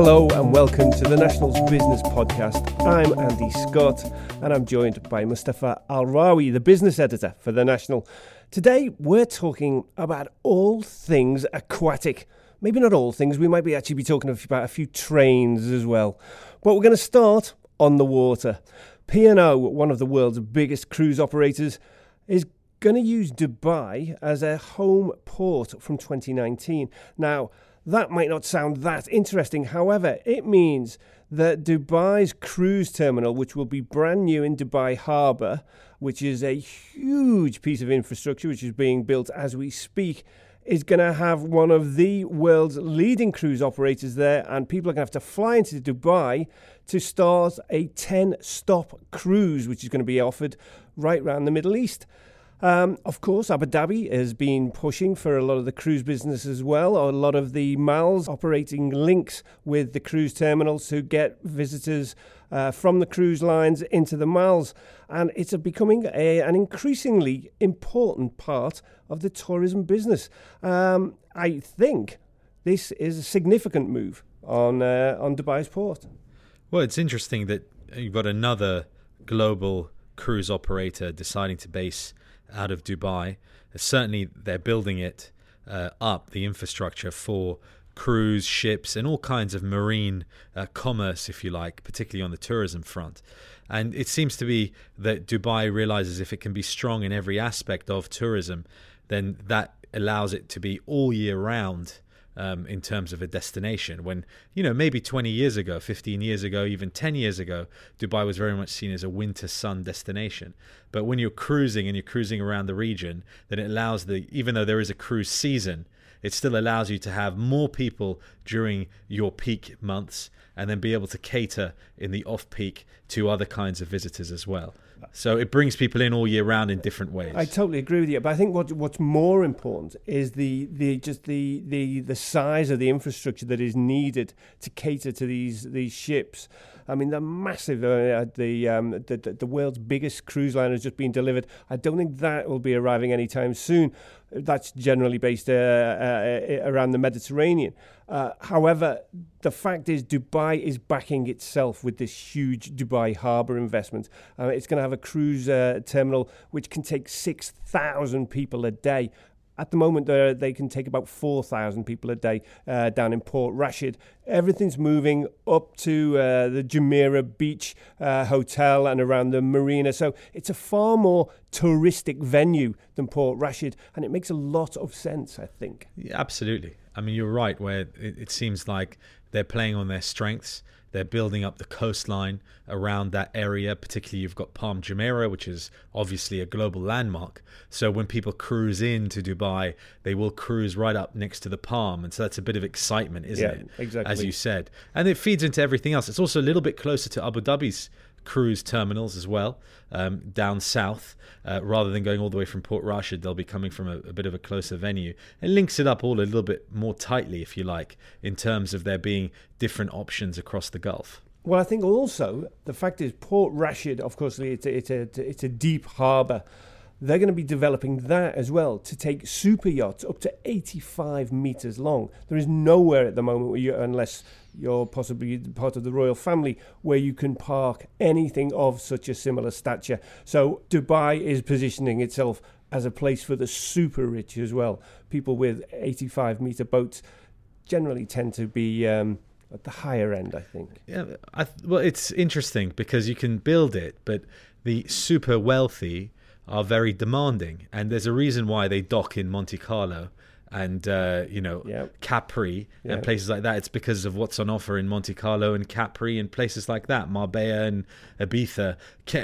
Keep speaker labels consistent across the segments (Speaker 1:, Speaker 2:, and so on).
Speaker 1: Hello and welcome to the Nationals Business Podcast. I'm Andy Scott and I'm joined by Mustafa Al Rawi, the business editor for The National. Today we're talking about all things aquatic. Maybe not all things, we might be actually be talking about a few trains as well. But we're going to start on the water. P&O, one of the world's biggest cruise operators, is going to use Dubai as a home port from 2019. Now, that might not sound that interesting. However, it means that Dubai's cruise terminal, which will be brand new in Dubai Harbour, which is a huge piece of infrastructure which is being built as we speak, is going to have one of the world's leading cruise operators there, and people are going to have to fly into Dubai to start a 10 stop cruise, which is going to be offered right around the Middle East. Um, of course, Abu Dhabi has been pushing for a lot of the cruise business as well, a lot of the MALs operating links with the cruise terminals to get visitors uh, from the cruise lines into the MALs. And it's becoming a, an increasingly important part of the tourism business. Um, I think this is a significant move on, uh, on Dubai's port.
Speaker 2: Well, it's interesting that you've got another global cruise operator deciding to base out of Dubai. Certainly, they're building it uh, up, the infrastructure for cruise ships and all kinds of marine uh, commerce, if you like, particularly on the tourism front. And it seems to be that Dubai realizes if it can be strong in every aspect of tourism, then that allows it to be all year round um, in terms of a destination. When, you know, maybe 20 years ago, 15 years ago, even 10 years ago, Dubai was very much seen as a winter sun destination. But when you're cruising and you're cruising around the region, then it allows the, even though there is a cruise season, it still allows you to have more people during your peak months and then be able to cater in the off peak to other kinds of visitors as well. So it brings people in all year round in different ways.
Speaker 1: I totally agree with you, but I think what what's more important is the, the just the, the the size of the infrastructure that is needed to cater to these these ships. I mean, they're massive. Uh, the, um, the the world's biggest cruise line has just been delivered. I don't think that will be arriving anytime soon. That's generally based uh, uh, around the Mediterranean. Uh, however, the fact is, Dubai is backing itself with this huge Dubai harbour investment. Uh, it's going to have a cruise uh, terminal which can take 6,000 people a day. At the moment, they can take about 4,000 people a day uh, down in Port Rashid. Everything's moving up to uh, the Jumeirah Beach uh, Hotel and around the marina. So it's a far more touristic venue than Port Rashid, and it makes a lot of sense, I think.
Speaker 2: Yeah, absolutely. I mean, you're right, where it, it seems like they're playing on their strengths. They're building up the coastline around that area. Particularly, you've got Palm Jumeirah, which is obviously a global landmark. So when people cruise into Dubai, they will cruise right up next to the Palm, and so that's a bit of excitement, isn't
Speaker 1: yeah,
Speaker 2: it?
Speaker 1: Exactly,
Speaker 2: as you said. And it feeds into everything else. It's also a little bit closer to Abu Dhabi's cruise terminals as well um, down south uh, rather than going all the way from Port Rashid they'll be coming from a, a, bit of a closer venue. It links it up all a little bit more tightly if you like in terms of there being different options across the Gulf.
Speaker 1: Well I think also the fact is Port Rashid of course it's a, it's a, it's a deep harbour they're going to be developing that as well to take super yachts up to 85 meters long. There is nowhere at the moment you, unless you're possibly part of the royal family, where you can park anything of such a similar stature. So Dubai is positioning itself as a place for the super rich as well. People with 85 meter boats generally tend to be. Um, at the higher end, I think.
Speaker 2: Yeah, I, well, it's interesting because you can build it, but the super wealthy are very demanding, and there's a reason why they dock in Monte Carlo and uh, you know yep. Capri yep. and places like that. It's because of what's on offer in Monte Carlo and Capri and places like that, Marbella and Ibiza.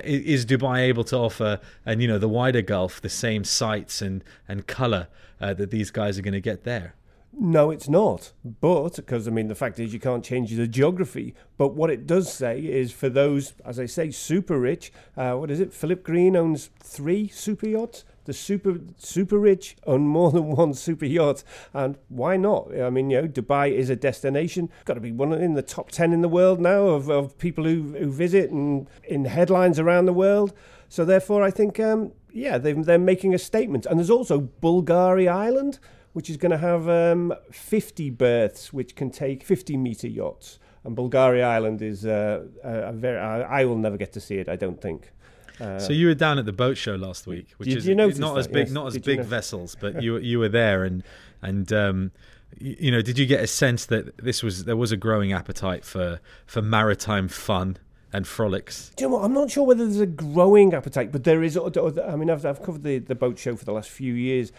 Speaker 2: Is Dubai able to offer and you know the wider Gulf the same sights and and color uh, that these guys are going to get there?
Speaker 1: No, it's not. But, because I mean, the fact is you can't change the geography. But what it does say is for those, as I say, super rich, uh, what is it? Philip Green owns three super yachts. The super super rich own more than one super yacht, and why not? I mean, you know, Dubai is a destination. Got to be one in the top ten in the world now of, of people who who visit and in headlines around the world. So therefore, I think, um, yeah, they, they're making a statement. And there's also Bulgari Island which is going to have um, 50 berths, which can take 50 meter yachts. and Bulgari Island is uh, a, a very. I, I will never get to see it. I don't think. Uh,
Speaker 2: so you were down at the boat show last week, which is not
Speaker 1: that?
Speaker 2: as big,
Speaker 1: Yes.
Speaker 2: not as
Speaker 1: Did
Speaker 2: big vessels, but you you were there, and and um, you, you know, did you get a sense that this was there was a growing appetite for for maritime fun and frolics?
Speaker 1: Do you know what? I'm not sure whether there's a growing appetite, but there is. I mean, I've, I've covered the, the boat show for the last few years.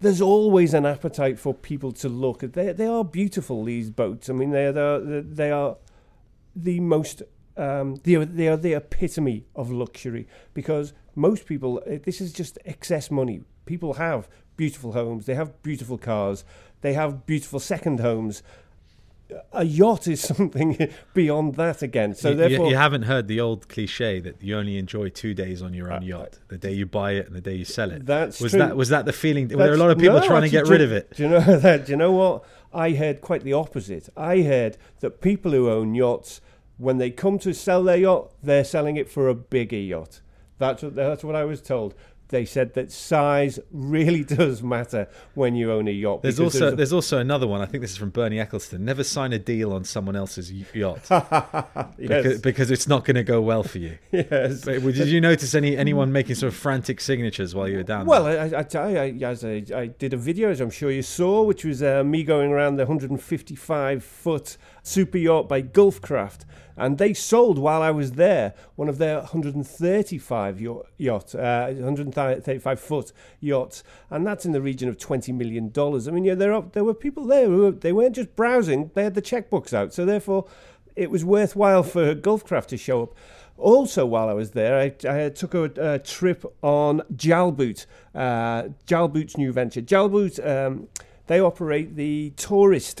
Speaker 1: There's always an appetite for people to look. They they are beautiful. These boats. I mean, they are the, they are the most. Um, they are they are the epitome of luxury because most people. eh, This is just excess money. People have beautiful homes. They have beautiful cars. They have beautiful second homes. A yacht is something beyond that again. So
Speaker 2: you,
Speaker 1: therefore,
Speaker 2: you haven't heard the old cliche that you only enjoy two days on your own
Speaker 1: Uh,
Speaker 2: yacht: the day you buy it and the day you sell it.
Speaker 1: That's
Speaker 2: was
Speaker 1: true.
Speaker 2: that was that the feeling? Were there a lot of people
Speaker 1: no,
Speaker 2: trying to get
Speaker 1: do-
Speaker 2: rid of it?
Speaker 1: Do you know that? Do you know what? I heard quite the opposite. I heard that people who own yachts, when they come to sell their yacht, they're selling it for a bigger yacht. That's what, that's what I was told. They said that size really does matter when you own a yacht.
Speaker 2: There's
Speaker 1: because
Speaker 2: also
Speaker 1: a-
Speaker 2: there's also another one. I think this is from Bernie Ecclestone. Never sign a deal on someone else's yacht because,
Speaker 1: yes,
Speaker 2: because it's not going to go well for you.
Speaker 1: yes.
Speaker 2: But did you notice any anyone making sort of frantic signatures while you were down
Speaker 1: Well,
Speaker 2: there?
Speaker 1: I, I, tell you, I, as I, I did a video, as I'm sure you saw, which was uh, me going around the 155 foot super yacht by Gulfcraft, and they sold while I was there one of their 135 yacht, uh, 135 foot yachts, and that's in the region of 20 million dollars. I mean, yeah, there are, there were people there who they weren't just browsing; they had the checkbooks out, so therefore it was worthwhile for Gulfcraft to show up. Also, while I was there, I, I took a, a trip on Jalboot, uh, Jalboot's new venture. Jalboot, um, they operate the tourist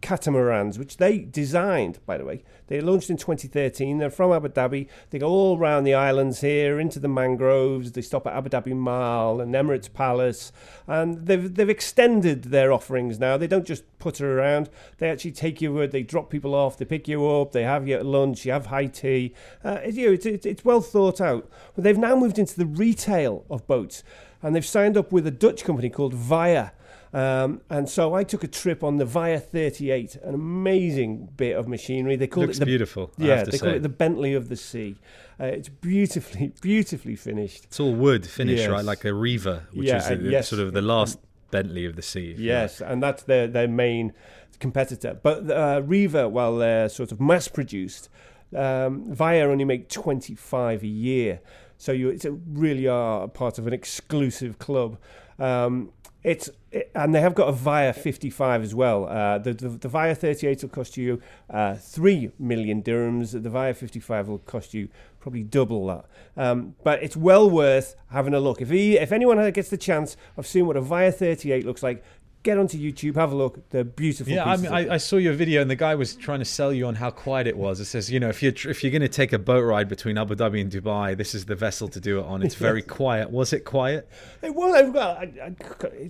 Speaker 1: catamarans, which they designed, by the way. They launched in 2013. They're from Abu Dhabi. They go all around the islands here, into the mangroves. They stop at Abu Dhabi Mall and Emirates Palace. And they've, they've extended their offerings now. They don't just put her around. They actually take you, they drop people off, they pick you up, they have you at lunch, you have high tea. Uh, it's, you know, it's, it's, it's well thought out. But they've now moved into the retail of boats. And they've signed up with a Dutch company called Wajer. Um, and so I took a trip on the Wajer 38, an amazing bit of machinery. They call
Speaker 2: Looks
Speaker 1: it the
Speaker 2: beautiful.
Speaker 1: Yeah, they call it the Bentley of the sea. Uh, it's beautifully, beautifully finished.
Speaker 2: It's all wood finish,
Speaker 1: Yes.
Speaker 2: right? Like a Riva, which
Speaker 1: Yeah,
Speaker 2: is the,
Speaker 1: yes.
Speaker 2: sort of the last Bentley of the sea.
Speaker 1: Yes, and that's their their main competitor. But uh, Riva, while they're sort of mass produced, um, Wajer only make twenty five a year. So you it's a, really are part of an exclusive club. Um, it's it, and they have got a Wajer 55 as well. Uh, the, the the Wajer 38 will cost you uh, three million dirhams. The Wajer 55 will cost you probably double that. Um, but it's well worth having a look. If he, if anyone gets the chance of seeing what a Wajer 38 looks like, get onto YouTube, have a look. They're beautiful.
Speaker 2: Yeah, I mean, I, I saw your video, and the guy was trying to sell you on how quiet it was. It says, you know, if you're if you're going to take a boat ride between Abu Dhabi and Dubai, this is the vessel to do it on. It's very quiet. Was it quiet?
Speaker 1: Hey, Well, I, I,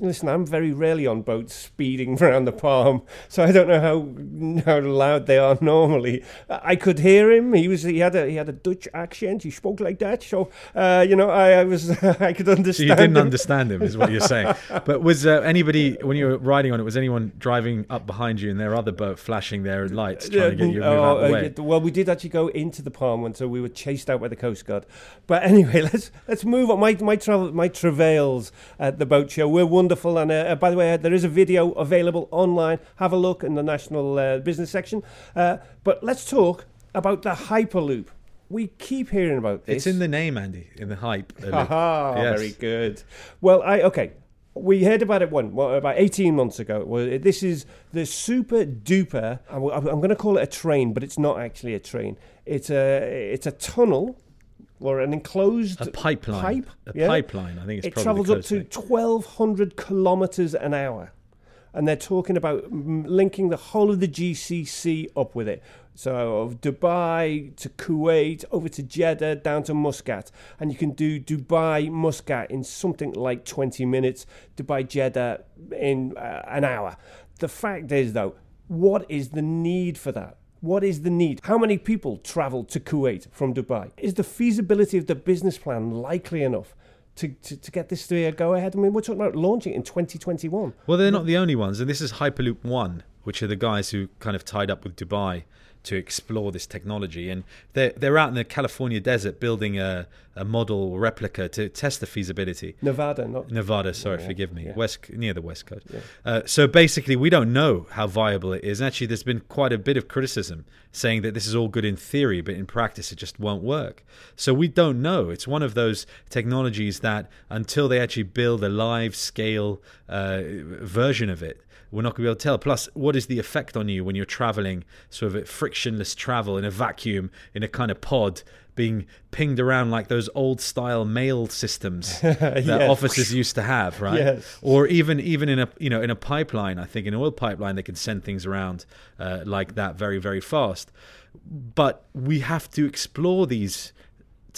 Speaker 1: listen, I'm very rarely on boats speeding around the palm, so I don't know how how loud they are normally. I could hear him. He was he had a he had a Dutch accent. He spoke like that, so uh, you know I, I was I could understand.
Speaker 2: So you didn't
Speaker 1: him.
Speaker 2: understand him, is what you're saying. But was uh, anybody when you were riding on it? Was anyone driving up behind you in their other boat, flashing their lights, trying to get you to move out the
Speaker 1: uh,
Speaker 2: way?
Speaker 1: well, we did actually go into the palm one, so we were chased out by the coast guard. But anyway, let's let's move on. My my travel my travails at the boat show were wonderful, and uh, by the way, uh, there is a video available online. Have a look in the national uh, business section. Uh, but let's talk about the hyperloop. We keep hearing about this.
Speaker 2: It's in the name, Andy, in the hype. uh.
Speaker 1: Aha,
Speaker 2: Yes.
Speaker 1: very good. Well, I okay. We heard about it one well, about eighteen months ago. Well, this is the super duper. I'm, I'm going to call it a train, but it's not actually a train. It's a it's a tunnel or an enclosed
Speaker 2: A pipeline.
Speaker 1: pipe.
Speaker 2: A
Speaker 1: yeah?
Speaker 2: pipeline, I think it's
Speaker 1: It travels up to twelve hundred kilometers an hour, and they're talking about linking the whole of the GCC up with it. So of Dubai to Kuwait, over to Jeddah, down to Muscat, and you can do Dubai Muscat in something like twenty minutes. Dubai Jeddah in uh, an hour. The fact is, though, what is the need for that? What is the need? How many people travel to Kuwait from Dubai? Is the feasibility of the business plan likely enough to, to, to get this to go ahead? I mean, we're talking about launching it in 2021.
Speaker 2: Well, they're not the only ones, and this is Hyperloop One, which are the guys who kind of tied up with Dubai to explore this technology. And they're they're out in the California desert building a, a model replica to test the feasibility.
Speaker 1: Nevada, not
Speaker 2: Nevada, sorry,
Speaker 1: Yeah,
Speaker 2: forgive me,
Speaker 1: yeah.
Speaker 2: west near the west coast.
Speaker 1: Yeah.
Speaker 2: Uh, so basically, we don't know how viable it is. And actually, there's been quite a bit of criticism saying that this is all good in theory, but in practice, it just won't work. So we don't know. It's one of those technologies that until they actually build a live scale uh, version of it. We're not going to be able to tell. Plus, what is the effect on you when you're traveling, sort of frictionless travel in a vacuum, in a kind of pod, being pinged around like those old style mail systems that
Speaker 1: Yes.
Speaker 2: offices used to have, right?
Speaker 1: Yes.
Speaker 2: Or even even in a you know in a pipeline, I think in an oil pipeline they can send things around uh, like that very very fast. But we have to explore these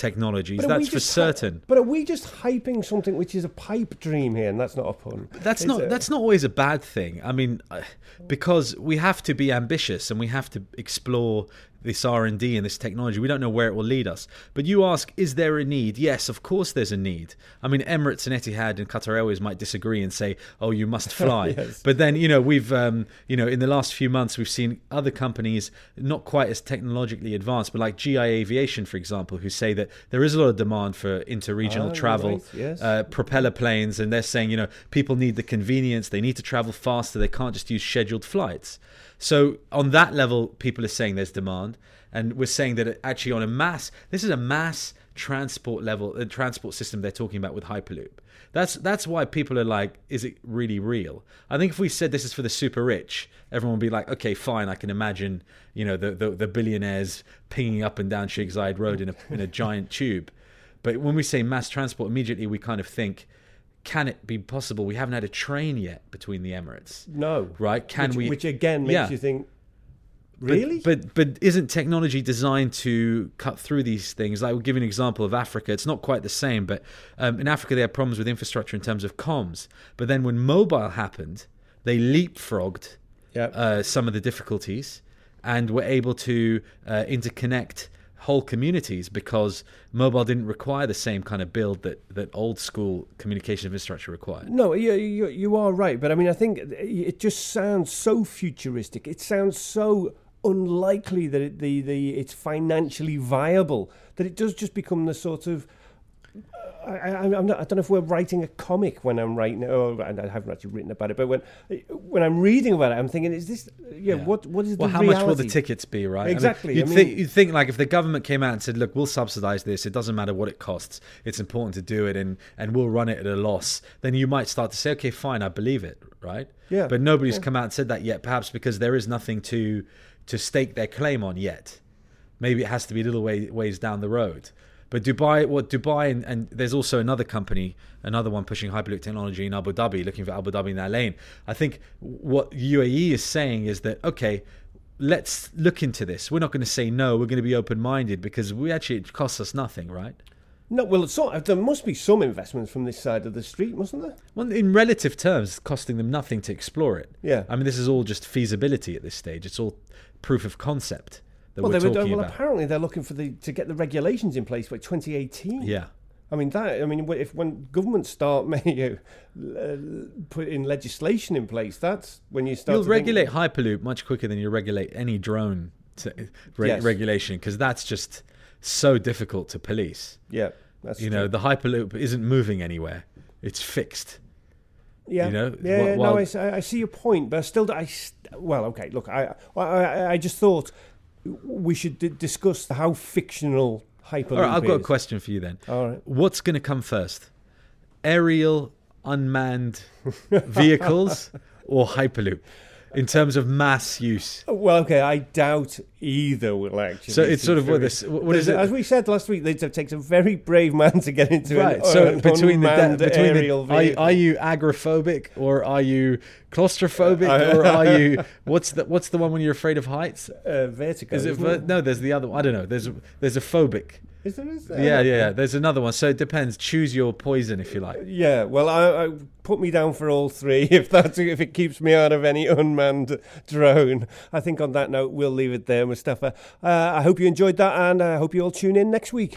Speaker 2: technologies.
Speaker 1: But are we
Speaker 2: That's for certain.
Speaker 1: but are we just hyping something which is a pipe dream here? And that's not a pun.
Speaker 2: That's not
Speaker 1: it?
Speaker 2: that's not always a bad thing. I mean, uh, because we have to be ambitious and we have to explore this R and D and this technology. We don't know where it will lead us. But you ask, is there a need? Yes, of course there's a need. I mean, Emirates and Etihad and Qatar Airways might disagree and say, "Oh, you must fly."
Speaker 1: Yes.
Speaker 2: But then you know we've um, you know in the last few months we've seen other companies not quite as technologically advanced, but like GI Aviation, for example, who say that there is a lot of demand for interregional
Speaker 1: Ah,
Speaker 2: travel
Speaker 1: right, yes.
Speaker 2: uh, propeller planes, and they're saying, you know, people need the convenience, they need to travel faster, they can't just use scheduled flights. So, on that level, people are saying there's demand, and we're saying that actually on a mass, this is a mass transport level, the transport system they're talking about with Hyperloop. That's that's why people are like, is it really real? I think if we said this is for the super rich, everyone would be like, okay, fine, I can imagine, you know, the the, the billionaires pinging up and down Zayed Road in a in a giant tube. But when we say mass transport, immediately we kind of think, can it be possible? We haven't had a train yet between the Emirates,
Speaker 1: No.
Speaker 2: right? Can
Speaker 1: which,
Speaker 2: we?
Speaker 1: Which again makes
Speaker 2: Yeah.
Speaker 1: you think, really?
Speaker 2: But, but isn't technology designed to cut through these things? Like we'll give you an example of Africa. It's not quite the same, but um, in Africa they have problems with infrastructure in terms of comms. But then when mobile happened, they leapfrogged
Speaker 1: yeah.
Speaker 2: uh, some of the difficulties and were able to uh, interconnect whole communities because mobile didn't require the same kind of build that, that old school communication infrastructure required.
Speaker 1: No, you, you you are right, but I mean, I think it just sounds so futuristic. It sounds so unlikely that it, the the it's financially viable that it does just become the sort of. I, I, I'm not, I don't know if we're writing a comic when I'm writing. Oh, and I haven't actually written about it, but when when I'm reading about it, I'm thinking, is this? Yeah,
Speaker 2: Yeah.
Speaker 1: what what is the?
Speaker 2: Well, how
Speaker 1: reality?
Speaker 2: much will the tickets be, right? I mean,
Speaker 1: Exactly,
Speaker 2: you'd,
Speaker 1: I
Speaker 2: think,
Speaker 1: mean-
Speaker 2: you'd think, like, if the government came out and said, "Look, we'll subsidize this. It doesn't matter what it costs. It's important to do it, and and we'll run it at a loss." Then you might start to say, "Okay, fine, I believe it." Right?
Speaker 1: Yeah,
Speaker 2: But nobody's
Speaker 1: yeah.
Speaker 2: come out and said that yet. Perhaps because there is nothing to to stake their claim on yet. Maybe it has to be a little way, ways down the road. But Dubai, what Dubai, and, and there's also another company, another one pushing Hyperloop technology in Abu Dhabi, looking for Abu Dhabi in that lane. I think what UAE is saying is that okay, let's look into this. We're not going to say no. We're going to be open-minded because we actually it costs us nothing, right?
Speaker 1: No, well, it's sort there must be some investments from this side of the street, mustn't there?
Speaker 2: Well, in relative terms, costing them nothing to explore it.
Speaker 1: Yeah.
Speaker 2: I mean, this is all just feasibility at this stage. It's all proof of concept that
Speaker 1: well,
Speaker 2: we're
Speaker 1: they were,
Speaker 2: talking
Speaker 1: well,
Speaker 2: about.
Speaker 1: apparently they're looking for the to get the regulations in place by 2018.
Speaker 2: Yeah.
Speaker 1: I mean that. I mean, if when governments start maybe uh, putting legislation in place, that's when you start.
Speaker 2: You'll
Speaker 1: to think-
Speaker 2: regulate Hyperloop much quicker than you regulate any drone to, re-
Speaker 1: Yes.
Speaker 2: regulation because that's just so difficult to police.
Speaker 1: yeah, that's
Speaker 2: You
Speaker 1: true.
Speaker 2: know, the Hyperloop isn't moving anywhere; it's fixed.
Speaker 1: Yeah,
Speaker 2: you know,
Speaker 1: yeah.
Speaker 2: wh-
Speaker 1: yeah,
Speaker 2: while-
Speaker 1: no, I see your point, but I still, I well, okay. Look, I, I, I- I just thought we should d- discuss how fictional hyperloop
Speaker 2: All right, I've got a question for you then.
Speaker 1: All right.
Speaker 2: What's going to come first? Aerial unmanned vehicles or Hyperloop in terms of mass use?
Speaker 1: Well, okay, I doubt either will actually.
Speaker 2: So it's sort of what this- what is it?
Speaker 1: As we said last week, it takes a very brave man to get into
Speaker 2: Right.
Speaker 1: an,
Speaker 2: So
Speaker 1: an
Speaker 2: between the between
Speaker 1: aerial
Speaker 2: the, are, are you agoraphobic or are you claustrophobic
Speaker 1: Uh,
Speaker 2: or are you what's the what's the one when you're afraid of heights?
Speaker 1: uh, vertigo?
Speaker 2: Is it ver- no? There's the other one. I don't know. There's there's a phobic.
Speaker 1: Is there? Is there?
Speaker 2: Yeah, yeah, yeah. There's another one. So it depends. Choose your poison if you like.
Speaker 1: Yeah, well, I, I put me down for all three if that's if it keeps me out of any unmanned drone. I think on that note, we'll leave it there, Mustafa. Uh, I hope you enjoyed that, and I hope you all tune in next week.